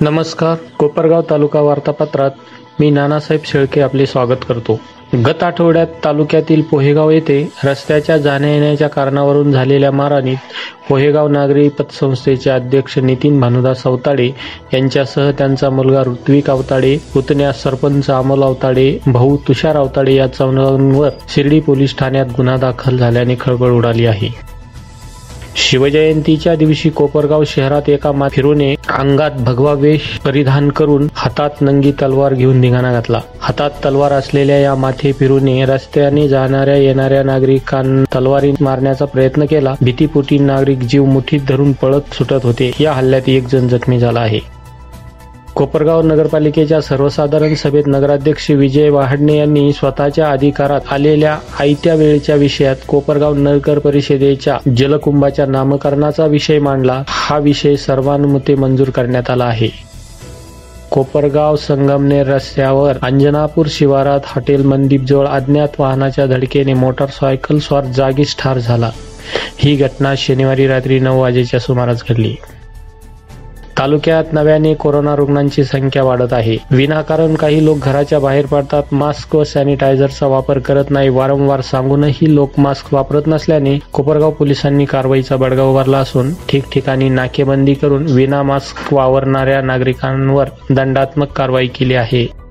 नमस्कार कोपरगाव तालुका वार्तापत्रात मी नानासाहेब शेळके आपले स्वागत करतो. गत आठवड्यात तालुक्यातील पोहेगाव येथे रस्त्याच्या जाण्या येण्याच्या कारणावरून झालेल्या मारहाणीत पोहेगाव नागरी पतसंस्थेचे अध्यक्ष नितीन भानुदास अवताडे यांच्यासह त्यांचा मुलगा ऋत्विक अवताडे पुतण्या सरपंच अमोल अवताडे भाऊ तुषार अवताडे या चौघांवर शिर्डी पोलीस ठाण्यात गुन्हा दाखल झाल्याने खळबळ उडाली आहे. शिवजयंतीच्या दिवशी कोपरगाव शहरात एका फिरूने अंगात भगवा वेश परिधान करून हातात नंगी तलवार घेऊन धिंगाणा घातला. हातात तलवार असलेल्या या माथे फिरूने रस्त्याने जाणाऱ्या येणाऱ्या नागरिकांना तलवारी मारण्याचा प्रयत्न केला. भीतीपोटी नागरिक जीव मुठीत धरून पळत सुटत होते. या हल्ल्यात एक जण जखमी झाला आहे. कोपरगाव नगरपालिकेच्या सर्वसाधारण सभेत नगराध्यक्ष विजय वहाडणे यांनी स्वतःच्या अधिकारात आलेल्या आयत्या वेळेच्या विषयात कोपरगाव नगर परिषदेच्या जलकुंभाच्या नामकरणाचा विषय मांडला. हा विषय सर्वानुमते मंजूर करण्यात आला आहे. कोपरगाव संगमनेर रस्त्यावर अंजनापूर शिवारात हॉटेल मंदीपजवळ अज्ञात वाहनाच्या धडकेने मोटारसायकल स्वार जागीच ठार झाला. ही घटना शनिवारी रात्री नऊ वाजेच्या सुमारास घडली. तालुक्यात नव्याने कोरोना रुग्णांची संख्या वाढत आहे. विनाकारण काही लोक घराच्या बाहेर पडतात. मास्क व सॅनिटायझरचा वापर करत नाही. वारंवार सांगूनही लोक मास्क वापरत नसल्याने कोपरगाव पोलिसांनी कारवाईचा बडगा उभारला असून ठिकठिकाणी नाकेबंदी करून विना मास्क वावरणाऱ्या नागरिकांवर दंडात्मक कारवाई केली आहे.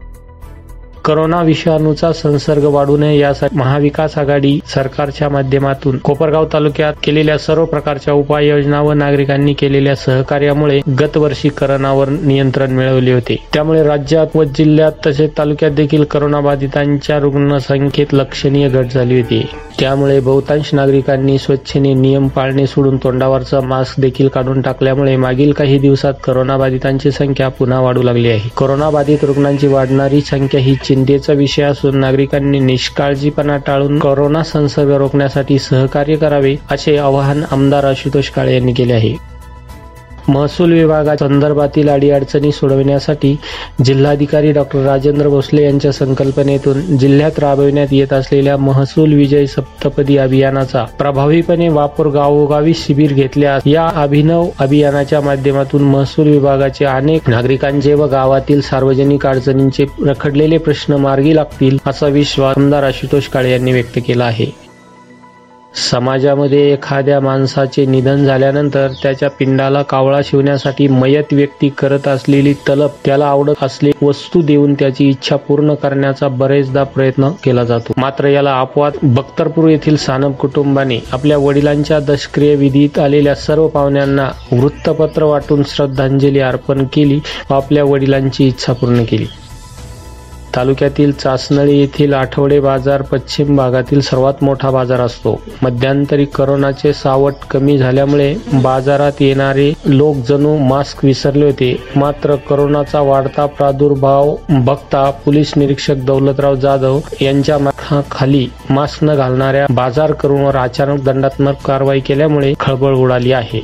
करोना विषाणूचा संसर्ग वाढू नये यासाठी महाविकास आघाडी सरकारच्या माध्यमातून कोपरगाव तालुक्यात केलेल्या सर्व प्रकारच्या उपाययोजना व नागरिकांनी केलेल्या सहकार्यामुळे गतवर्षी करोनावर नियंत्रण मिळवले होते. त्यामुळे राज्यात व जिल्ह्यात तसेच तालुक्यात देखील करोनाबाधितांच्या रुग्णसंख्येत लक्षणीय घट झाली होती. त्यामुळे बहुतांश नागरिकांनी स्वच्छेने नियम पाळणे सोडून तोंडावरचा मास्क देखील काढून टाकल्यामुळे मागील काही दिवसात करोनाबाधितांची संख्या पुन्हा वाढू लागली आहे. करोनाबाधित रुग्णांची वाढणारी संख्या ही चिंतेचा विषय असून नागरिकांनी निष्काळजीपणा टाळून कोरोना संसर्ग रोखण्यासाठी सहकार्य करावे असे आवाहन आमदार आशुतोष काळे यांनी केले आहे. महसूल विभागाच्या संदर्भातील अडीअडचणी सोडविण्यासाठी जिल्हाधिकारी डॉक्टर राजेंद्र भोसले यांच्या संकल्पनेतून जिल्ह्यात राबविण्यात येत असलेल्या महसूल विजय सप्तपदी अभियानाचा प्रभावीपणे वापर गावोगावी शिबिर घेतल्यास या अभिनव अभियानाच्या माध्यमातून महसूल विभागाचे अनेक नागरिकांचे व गावातील सार्वजनिक अडचणींचे रखडलेले प्रश्न मार्गी लागतील असा विश्वास आमदार आशुतोष काळे यांनी व्यक्त केला आहे. समाजामध्ये एखाद्या माणसाचे निधन झाल्यानंतर त्याच्या पिंडाला कावळा शिवण्यासाठी मयत व्यक्ती करत असलेली तलप त्याला आवडत असलेली वस्तू देऊन त्याची इच्छा पूर्ण करण्याचा बरेचदा प्रयत्न केला जातो. मात्र याला अपवाद बख्तरपूर येथील सानप कुटुंबाने आपल्या वडिलांच्या दशक्रिय विधीत आलेल्या सर्व पाहुण्यांना वृत्तपत्र वाटून श्रद्धांजली अर्पण केली व आपल्या वडिलांची इच्छा पूर्ण केली. तालुक्यातील चासनळी येथील आठवडे बाजार पश्चिम भागातील सर्वात मोठा बाजार असतो. मध्यंतरी करोनाचे सावट कमी झाल्यामुळे बाजारात येणारे लोक जणू मास्क विसरले होते. मात्र करोनाचा वाढता प्रादुर्भाव बघता पोलीस निरीक्षक दौलतराव जाधव यांच्या खाली मास्क न घालणाऱ्या बाजार करूंवर अचानक दंडात्मक कारवाई केल्यामुळे खळबळ उडाली आहे.